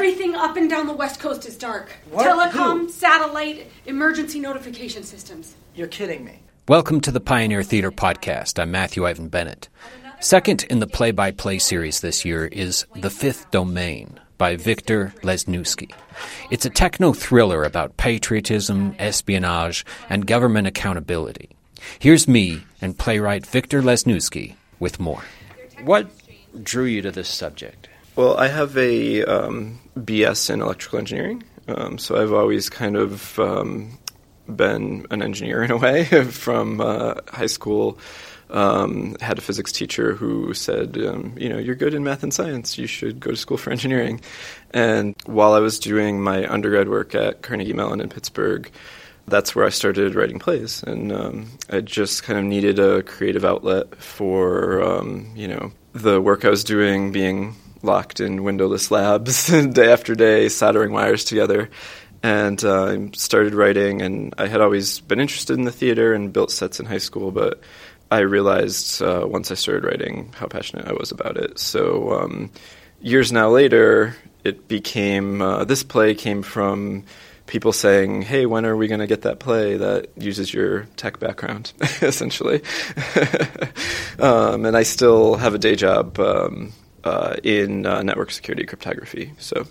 Everything up and down the West Coast is dark. What? Telecom, Who? satellite, emergency notification systems. You're kidding me. Welcome to the Pioneer Theater Podcast. I'm Matthew Ivan Bennett. Second in the play by play series this year is The Fifth Domain by Victor Lesniewski. It's a techno thriller about patriotism, espionage, and government accountability. Here's me and playwright Victor Lesniewski with more. What drew you to this subject? Well, I have a um, BS in electrical engineering, um, so I've always kind of um, been an engineer in a way from uh, high school. Um, had a physics teacher who said, um, you know, you're good in math and science. You should go to school for engineering. And while I was doing my undergrad work at Carnegie Mellon in Pittsburgh, that's where I started writing plays, and um, I just kind of needed a creative outlet for um, you know the work I was doing being locked in windowless labs day after day, soldering wires together. And uh, I started writing, and I had always been interested in the theater and built sets in high school, but I realized uh, once I started writing how passionate I was about it. So um, years now later, it became uh, this play came from people saying, "Hey, when are we going to get that play that uses your tech background?" essentially, um, and I still have a day job. Um, uh, in uh, network security cryptography, so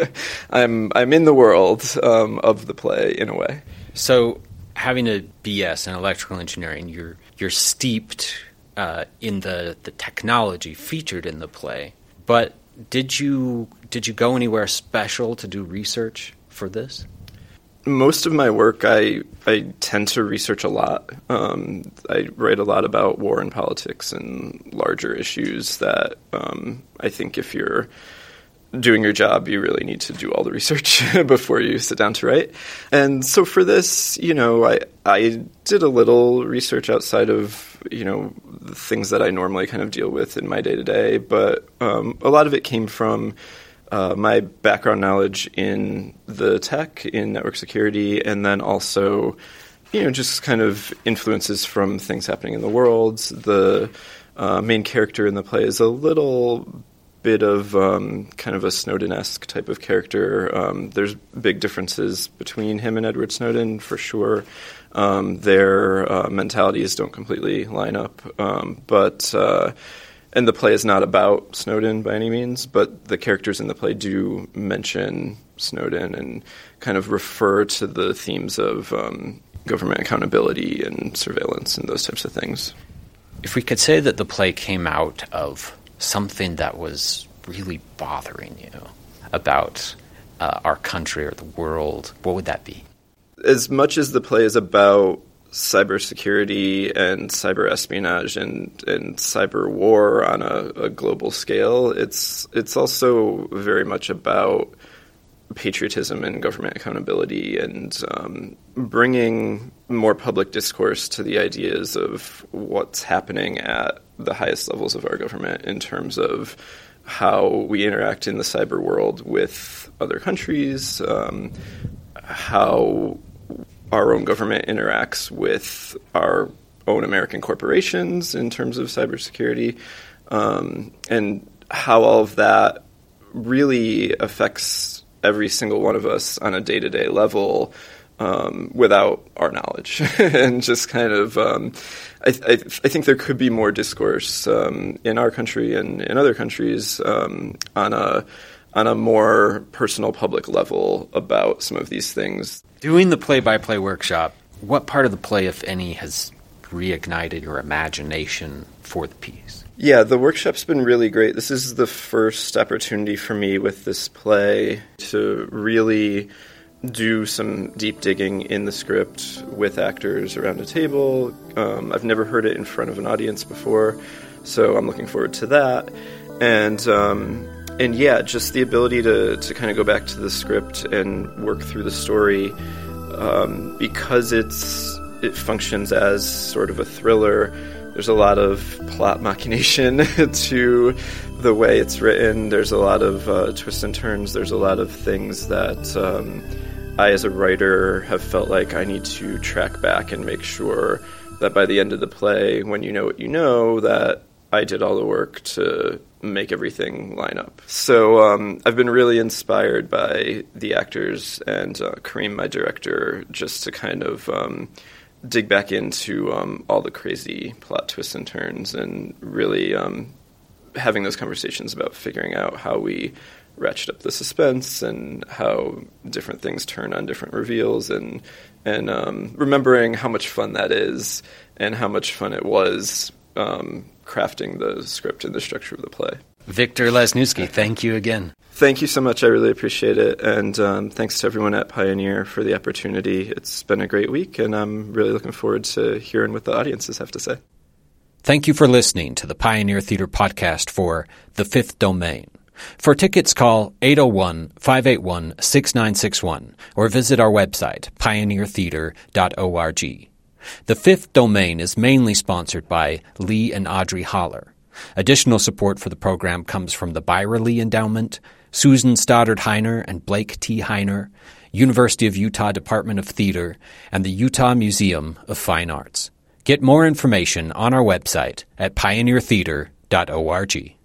I'm I'm in the world um, of the play in a way. So, having a BS in electrical engineering, you're you're steeped uh, in the the technology featured in the play. But did you did you go anywhere special to do research for this? Most of my work, I I tend to research a lot. Um, I write a lot about war and politics and larger issues that um, I think if you're doing your job, you really need to do all the research before you sit down to write. And so for this, you know, I I did a little research outside of you know the things that I normally kind of deal with in my day to day, but um, a lot of it came from uh, my background knowledge in the tech, in network security, and then also, you know, just kind of influences from things happening in the world. The uh, main character in the play is a little bit of um, kind of a Snowden-esque type of character. Um, there's big differences between him and Edward Snowden for sure. Um, their uh, mentalities don't completely line up, um, but uh, and the play is not about Snowden by any means, but the characters in the play do mention Snowden and kind of refer to the themes of um, government accountability and surveillance and those types of things. If we could say that the play came out of something that was really bothering you about uh, our country or the world, what would that be? As much as the play is about cybersecurity and cyber espionage and, and cyber war on a, a, global scale, it's it's also very much about patriotism and government accountability and um, bringing more public discourse to the ideas of what's happening at the highest levels of our government in terms of how we interact in the cyber world with other countries, um, how our own government interacts with our own American corporations in terms of cybersecurity, um, and how all of that really affects every single one of us on a day to day level. Um, without our knowledge, and just kind of, um, I, I, I, think there could be more discourse um, in our country and in other countries um, on a on a more personal public level about some of these things. Doing the play by play workshop, what part of the play, if any, has reignited your imagination for the piece? Yeah, the workshop's been really great. This is the first opportunity for me with this play to really do some deep digging in the script with actors around a table. Um, I've never heard it in front of an audience before, so I'm looking forward to that. And um, and yeah, just the ability to, to kind of go back to the script and work through the story um, because it's it functions as sort of a thriller. There's a lot of plot machination to the way it's written. There's a lot of uh, twists and turns. There's a lot of things that um, I, as a writer, have felt like I need to track back and make sure that by the end of the play, when you know what you know, that I did all the work to make everything line up. So um, I've been really inspired by the actors and uh, Kareem, my director, just to kind of um, dig back into um, all the crazy plot twists and turns and really um, having those conversations about figuring out how we ratchet up the suspense and how different things turn on different reveals and and um, remembering how much fun that is and how much fun it was um, crafting the script and the structure of the play. Victor Lesniewski, thank you again. Thank you so much. I really appreciate it. And um, thanks to everyone at Pioneer for the opportunity. It's been a great week, and I'm really looking forward to hearing what the audiences have to say. Thank you for listening to the Pioneer Theater podcast for The Fifth Domain. For tickets, call 801 581 6961 or visit our website, pioneertheater.org. The Fifth Domain is mainly sponsored by Lee and Audrey Holler. Additional support for the program comes from the Byra Lee Endowment, Susan Stoddard Heiner and Blake T. Heiner, University of Utah Department of Theater, and the Utah Museum of Fine Arts. Get more information on our website at pioneertheater.org.